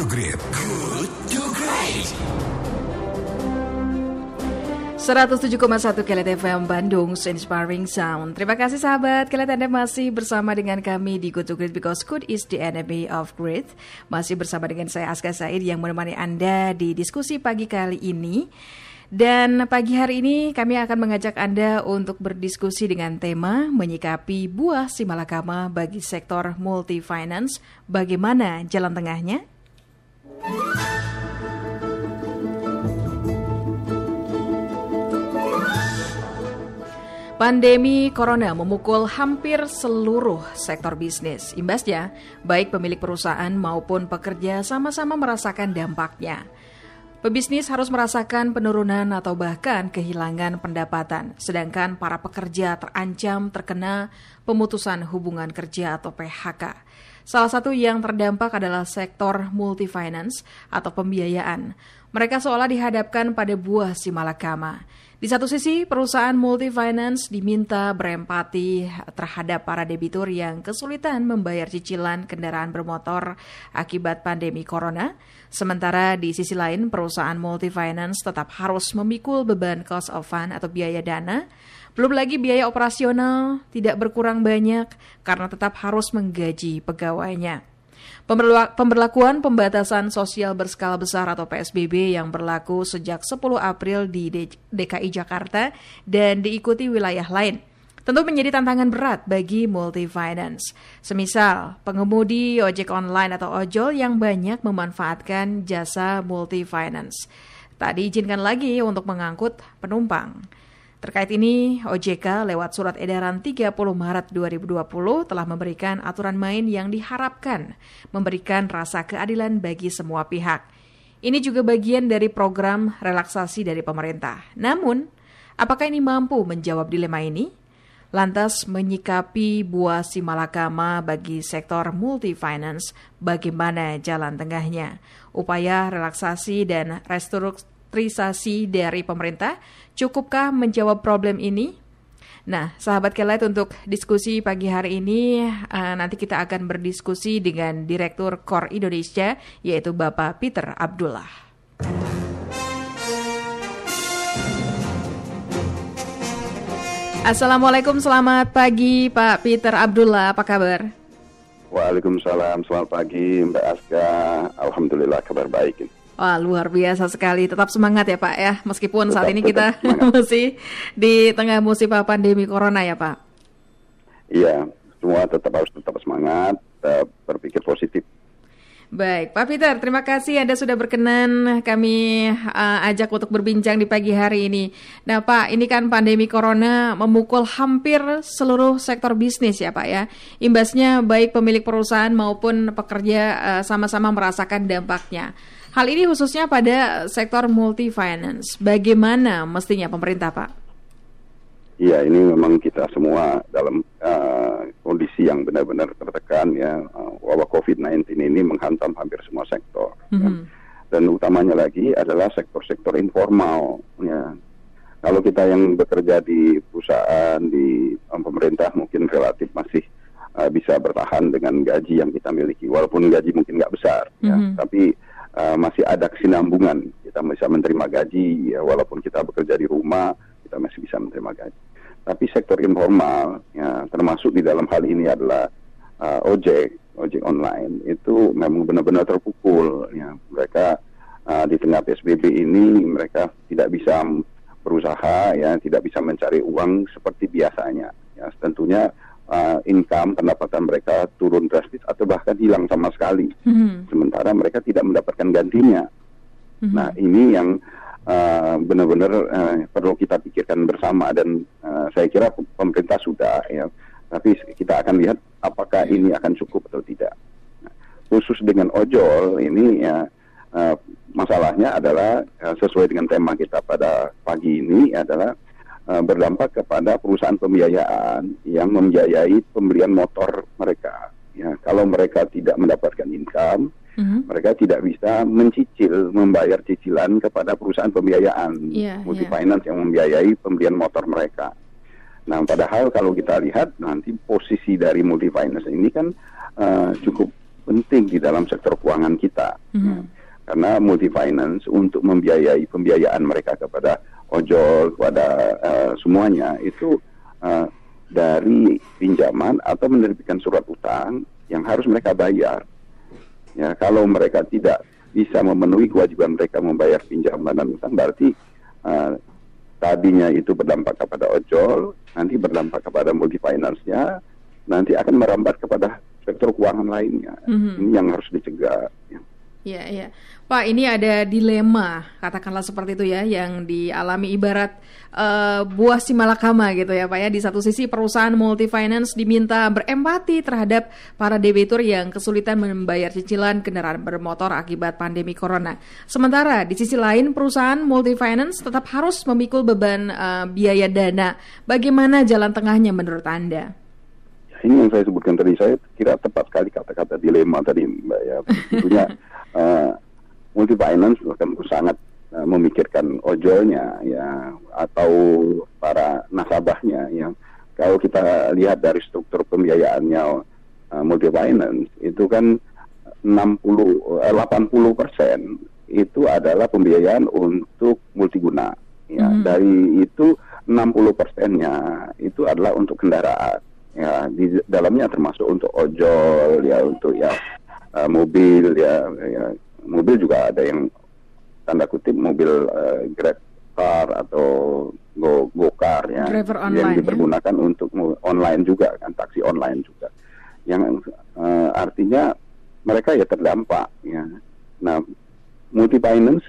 to Great. Good to Great. 107,1 Kelet FM Bandung, Inspiring Sound. Terima kasih sahabat, Kelet Anda masih bersama dengan kami di Good to Great because good is the enemy of great. Masih bersama dengan saya Aska Said yang menemani Anda di diskusi pagi kali ini. Dan pagi hari ini kami akan mengajak Anda untuk berdiskusi dengan tema menyikapi buah simalakama bagi sektor multi finance. Bagaimana jalan tengahnya? Pandemi corona memukul hampir seluruh sektor bisnis. Imbasnya, baik pemilik perusahaan maupun pekerja sama-sama merasakan dampaknya. Pebisnis harus merasakan penurunan atau bahkan kehilangan pendapatan, sedangkan para pekerja terancam terkena pemutusan hubungan kerja atau PHK. Salah satu yang terdampak adalah sektor multifinance atau pembiayaan. Mereka seolah dihadapkan pada buah si malakama. Di satu sisi, perusahaan multifinance diminta berempati terhadap para debitur yang kesulitan membayar cicilan kendaraan bermotor akibat pandemi corona. Sementara di sisi lain, perusahaan multifinance tetap harus memikul beban cost of fund atau biaya dana. Belum lagi biaya operasional tidak berkurang banyak karena tetap harus menggaji pegawainya. Pemberlakuan pembatasan sosial berskala besar atau PSBB yang berlaku sejak 10 April di DKI Jakarta dan diikuti wilayah lain tentu menjadi tantangan berat bagi multi finance. Semisal pengemudi ojek online atau ojol yang banyak memanfaatkan jasa multi finance. Tak diizinkan lagi untuk mengangkut penumpang. Terkait ini, OJK lewat surat edaran 30 Maret 2020 telah memberikan aturan main yang diharapkan memberikan rasa keadilan bagi semua pihak. Ini juga bagian dari program relaksasi dari pemerintah. Namun, apakah ini mampu menjawab dilema ini? Lantas menyikapi buah si malakama bagi sektor multi finance, bagaimana jalan tengahnya? Upaya relaksasi dan restrukturisasi dari pemerintah Cukupkah menjawab problem ini? Nah, sahabat Kelet untuk diskusi pagi hari ini uh, nanti kita akan berdiskusi dengan Direktur Kor Indonesia yaitu Bapak Peter Abdullah. Assalamualaikum, selamat pagi Pak Peter Abdullah, apa kabar? Waalaikumsalam, selamat pagi Mbak Aska, Alhamdulillah kabar baik. Wah luar biasa sekali, tetap semangat ya Pak ya, meskipun tetap, saat ini kita masih di tengah musibah pandemi corona ya Pak. Iya, semua tetap harus tetap semangat, tetap berpikir positif. Baik, Pak Peter, terima kasih Anda sudah berkenan kami uh, ajak untuk berbincang di pagi hari ini. Nah Pak, ini kan pandemi corona memukul hampir seluruh sektor bisnis ya Pak ya. Imbasnya baik pemilik perusahaan maupun pekerja uh, sama-sama merasakan dampaknya. Hal ini khususnya pada sektor multi finance. Bagaimana mestinya pemerintah, Pak? Iya, ini memang kita semua dalam uh, kondisi yang benar-benar tertekan ya. Uh, wabah COVID-19 ini menghantam hampir semua sektor. Mm -hmm. ya. Mhm. Dan utamanya lagi adalah sektor-sektor informal ya. Kalau kita yang bekerja di perusahaan di um, pemerintah mungkin relatif masih uh, bisa bertahan dengan gaji yang kita miliki, walaupun gaji mungkin nggak besar, mm -hmm. ya. Mhm. Tapi uh, masih ada kesinambungan. Kita bisa menerima gaji, ya, walaupun kita bekerja di rumah, kita masih bisa menerima gaji. Tapi sektor informal, ya, termasuk di dalam hal ini adalah uh, ojek, ojek online, itu memang benar-benar terpukul. Ya. Mereka uh, di tengah PSBB ini, mereka tidak bisa berusaha, ya, tidak bisa mencari uang seperti biasanya. Ya, tentunya uh, income pendapatan mereka turun drastis atau bahkan hilang sama sekali. Mm-hmm. Sementara mereka tidak mendapatkan gantinya. Mm-hmm. Nah ini yang uh, benar-benar uh, perlu kita pikirkan bersama dan uh, saya kira pemerintah sudah ya. Tapi kita akan lihat apakah ini akan cukup atau tidak. Nah, khusus dengan ojol ini ya uh, masalahnya adalah uh, sesuai dengan tema kita pada pagi ini adalah berdampak kepada perusahaan pembiayaan yang membiayai pembelian motor mereka. Ya, kalau mereka tidak mendapatkan income, uh-huh. mereka tidak bisa mencicil membayar cicilan kepada perusahaan pembiayaan yeah, multi finance yeah. yang membiayai pembelian motor mereka. Nah, padahal kalau kita lihat nanti posisi dari multi finance ini kan uh, cukup penting di dalam sektor keuangan kita. Mm -hmm. Karena multi finance untuk membiayai pembiayaan mereka kepada ojol, kepada uh, semuanya itu uh, dari pinjaman atau menerbitkan surat utang yang harus mereka bayar. Ya, kalau mereka tidak bisa memenuhi kewajiban mereka membayar pinjaman dan utang, berarti uh, tadinya itu berdampak kepada ojol, nanti berdampak kepada multi finance-nya, nanti akan merambat kepada sektor keuangan lainnya. Mm-hmm. Ini yang harus dicegah. Ya. Iya, iya. Pak, ini ada dilema, katakanlah seperti itu ya, yang dialami ibarat uh, buah simalakama gitu ya Pak ya. Di satu sisi perusahaan multi finance diminta berempati terhadap para debitur yang kesulitan membayar cicilan kendaraan bermotor akibat pandemi corona. Sementara di sisi lain perusahaan multi finance tetap harus memikul beban uh, biaya dana. Bagaimana jalan tengahnya menurut Anda? Ini yang saya sebutkan tadi saya kira tepat sekali kata-kata dilema tadi mbak ya. Tentunya uh, multi finance akan sangat uh, memikirkan ojolnya ya atau para nasabahnya yang kalau kita lihat dari struktur pembiayaannya uh, multi finance itu kan 60 uh, 80 persen itu adalah pembiayaan untuk multiguna ya. Mm -hmm. dari itu 60 persennya itu adalah untuk kendaraan ya di dalamnya termasuk untuk ojol ya untuk ya uh, mobil ya, ya mobil juga ada yang tanda kutip mobil uh, grab car atau go go car ya online, yang ya? dipergunakan ya? untuk online juga kan taksi online juga yang uh, artinya mereka ya terdampak ya nah multi finance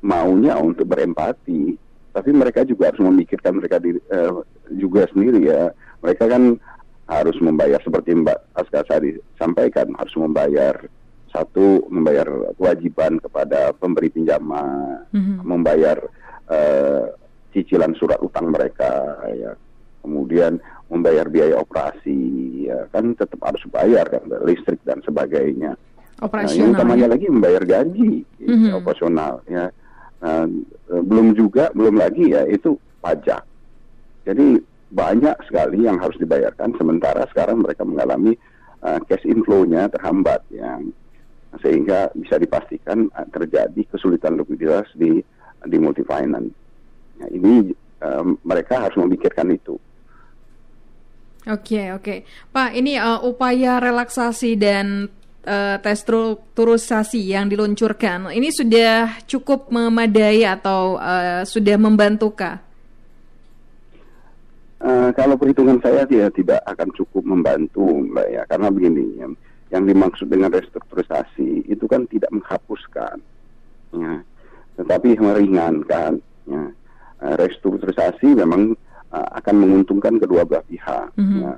maunya untuk berempati tapi mereka juga harus memikirkan mereka di, uh, juga sendiri ya mereka kan harus membayar seperti Mbak Aska Sari sampaikan harus membayar satu membayar kewajiban kepada pemberi pinjaman, mm-hmm. membayar uh, cicilan surat utang mereka, ya, kemudian membayar biaya operasi, ya kan tetap harus bayar kan listrik dan sebagainya. Operasional. Nah, yang utamanya ya? lagi membayar gaji mm-hmm. operasional, ya. Nah, belum juga belum lagi ya itu pajak. Jadi banyak sekali yang harus dibayarkan sementara sekarang mereka mengalami uh, cash inflow-nya terhambat yang sehingga bisa dipastikan uh, terjadi kesulitan likuiditas di di multi finance. Nah, ini uh, mereka harus memikirkan itu. Oke, okay, oke. Okay. Pak, ini uh, upaya relaksasi dan uh, testrukturisasi yang diluncurkan ini sudah cukup memadai atau uh, sudah membantukah? Uh, kalau perhitungan saya dia tidak akan cukup membantu mbak ya karena begini ya, yang dimaksud dengan restrukturisasi itu kan tidak menghapuskan ya tetapi meringankan ya uh, restrukturisasi memang uh, akan menguntungkan kedua belah pihak mm -hmm. ya.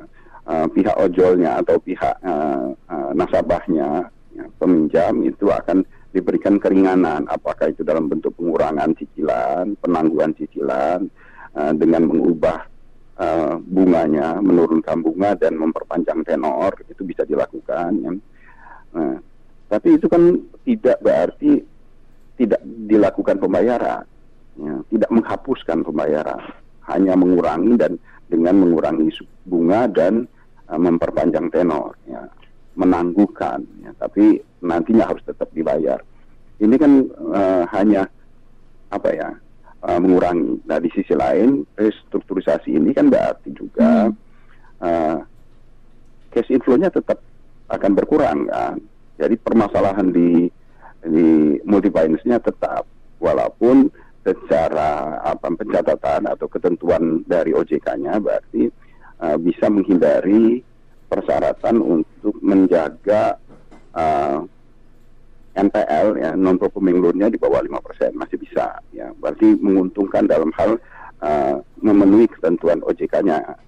uh, pihak ojolnya atau pihak uh, uh, nasabahnya ya, peminjam itu akan diberikan keringanan apakah itu dalam bentuk pengurangan cicilan penangguhan cicilan uh, dengan mengubah uh, bunganya, menurunkan bunga dan memperpanjang tenor itu bisa dilakukan. Ya. Nah, tapi itu kan tidak berarti tidak dilakukan pembayaran, ya. tidak menghapuskan pembayaran, hanya mengurangi dan dengan mengurangi bunga dan uh, memperpanjang tenor, ya. menangguhkan, ya. tapi nantinya harus tetap dibayar. Ini kan uh, hanya apa ya uh, mengurangi. Nah di sisi lain restrukturisasi ini kan berarti juga hmm. uh, cash inflow-nya tetap akan berkurang kan. Jadi permasalahan di di multi finance-nya tetap walaupun secara apa pencatatan atau ketentuan dari OJK-nya berarti uh, bisa menghindari persyaratan untuk menjaga uh, NPL ya non performing loan-nya di bawah lima persen masih bisa ya. Berarti menguntungkan dalam hal uh, memenuhi ketentuan OJK-nya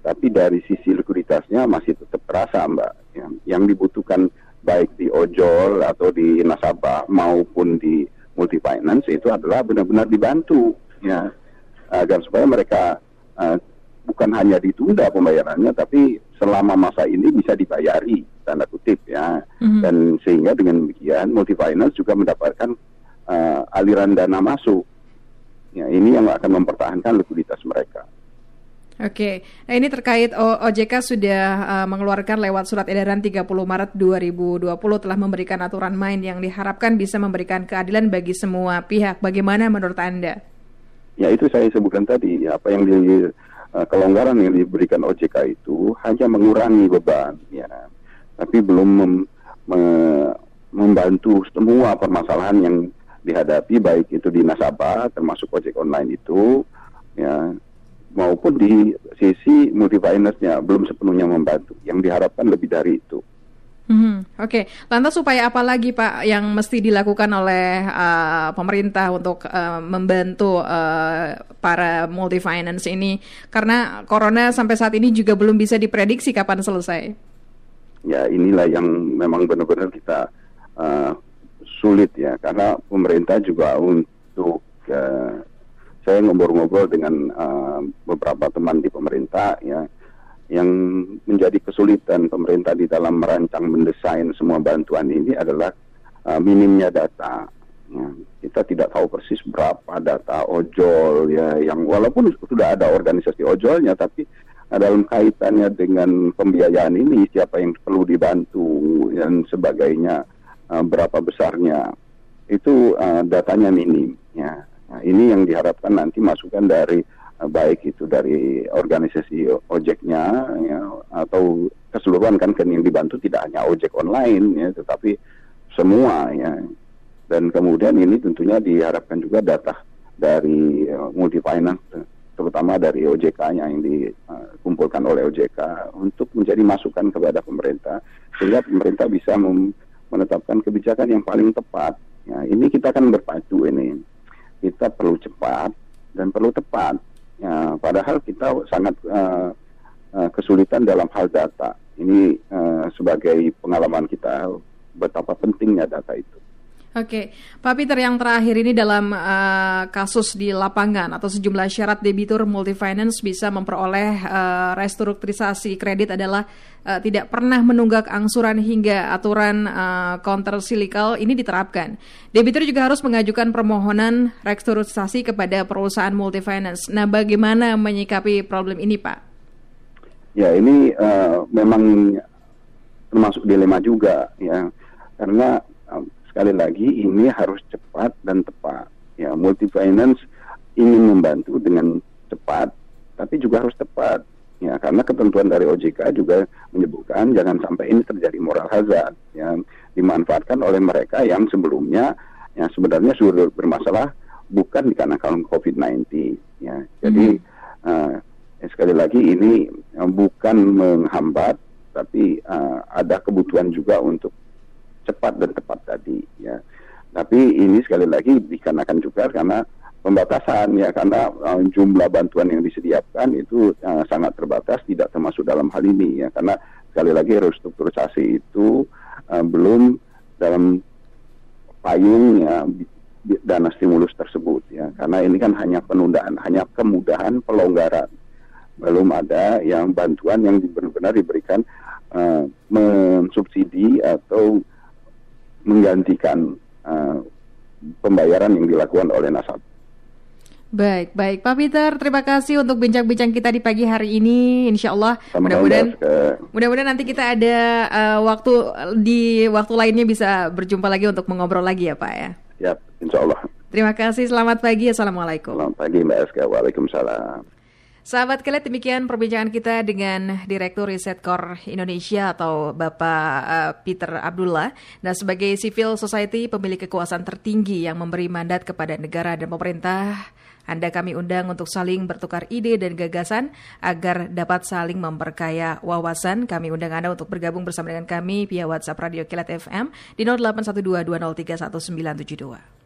tapi dari sisi likuiditasnya masih tetap terasa mbak ya. yang dibutuhkan baik di ojol atau di nasabah maupun di multi finance itu adalah benar-benar dibantu ya. Agar supaya mereka uh, bukan hanya ditunda pembayarannya tapi selama masa ini bisa dibayari tanda kutip ya mm-hmm. dan sehingga dengan demikian multi finance juga mendapatkan uh, aliran dana masuk ya ini yang akan mempertahankan likuiditas mereka Oke, nah ini terkait OJK sudah uh, mengeluarkan lewat surat edaran 30 Maret 2020 telah memberikan aturan main yang diharapkan bisa memberikan keadilan bagi semua pihak. Bagaimana menurut Anda? Ya itu saya sebutkan tadi, ya, apa yang di uh, kelonggaran yang diberikan OJK itu hanya mengurangi beban, ya, tapi belum mem, me, membantu semua permasalahan yang dihadapi baik itu di nasabah termasuk ojek online itu, ya maupun di sisi multi finance-nya belum sepenuhnya membantu. Yang diharapkan lebih dari itu. Hmm, Oke, okay. lantas supaya apa lagi Pak yang mesti dilakukan oleh uh, pemerintah untuk uh, membantu uh, para multi finance ini? Karena corona sampai saat ini juga belum bisa diprediksi kapan selesai. Ya inilah yang memang benar-benar kita uh, sulit ya, karena pemerintah juga untuk uh, saya ngobrol-ngobrol dengan uh, beberapa teman di pemerintah ya yang menjadi kesulitan pemerintah di dalam merancang mendesain semua bantuan ini adalah uh, minimnya data. Ya, kita tidak tahu persis berapa data ojol ya yang walaupun sudah ada organisasi ojolnya tapi dalam kaitannya dengan pembiayaan ini siapa yang perlu dibantu dan sebagainya uh, berapa besarnya itu uh, datanya minim ya Nah, ini yang diharapkan nanti masukan dari uh, baik itu dari organisasi ojeknya ya, atau keseluruhan kan kan yang dibantu tidak hanya ojek online ya, tetapi semua ya. Dan kemudian ini tentunya diharapkan juga data dari multi finance terutama dari OJK-nya yang dikumpulkan oleh OJK untuk menjadi masukan kepada pemerintah sehingga pemerintah bisa menetapkan kebijakan yang paling tepat. Ya, ini kita kan berpacu ini kita perlu cepat dan perlu tepat. Ya, padahal kita sangat uh, uh, kesulitan dalam hal data. Ini uh, sebagai pengalaman kita betapa pentingnya data itu. Oke, Pak Peter yang terakhir ini dalam uh, kasus di lapangan atau sejumlah syarat debitur multifinance bisa memperoleh uh, restrukturisasi kredit adalah uh, tidak pernah menunggak angsuran hingga aturan uh, counter silikal ini diterapkan. Debitur juga harus mengajukan permohonan restrukturisasi kepada perusahaan multifinance. Nah, bagaimana menyikapi problem ini, Pak? Ya, ini uh, memang termasuk dilema juga ya, karena sekali lagi ini harus cepat dan tepat. Ya, multi finance ingin membantu dengan cepat, tapi juga harus tepat. Ya, karena ketentuan dari OJK juga menyebutkan jangan sampai ini terjadi moral hazard yang dimanfaatkan oleh mereka yang sebelumnya yang sebenarnya sudah bermasalah bukan dikarenakan COVID-19. Ya, jadi hmm. uh, sekali lagi ini uh, bukan menghambat, tapi uh, ada kebutuhan juga untuk cepat dan tepat tadi ya. Tapi ini sekali lagi dikarenakan juga karena pembatasan ya karena uh, jumlah bantuan yang disediakan itu uh, sangat terbatas tidak termasuk dalam hal ini ya. Karena sekali lagi restrukturisasi itu uh, belum dalam payung ya dana stimulus tersebut ya. Karena ini kan hanya penundaan hanya kemudahan pelonggaran. Belum ada yang bantuan yang benar-benar diberikan uh, mensubsidi atau menggantikan uh, pembayaran yang dilakukan oleh nasabah. Baik, baik Pak Peter, terima kasih untuk bincang-bincang kita di pagi hari ini. Insya Allah, mudah-mudahan, mudah-mudahan nanti kita ada uh, waktu di waktu lainnya bisa berjumpa lagi untuk mengobrol lagi ya Pak ya. Ya, Insya Allah. Terima kasih, selamat pagi, assalamualaikum. Selamat pagi Mbak Eska, waalaikumsalam. Sahabat kalian demikian perbincangan kita dengan Direktur Riset Kor Indonesia atau Bapak uh, Peter Abdullah. Dan sebagai civil society pemilik kekuasaan tertinggi yang memberi mandat kepada negara dan pemerintah, anda kami undang untuk saling bertukar ide dan gagasan agar dapat saling memperkaya wawasan. Kami undang Anda untuk bergabung bersama dengan kami via WhatsApp Radio Kilat FM di 081220311972.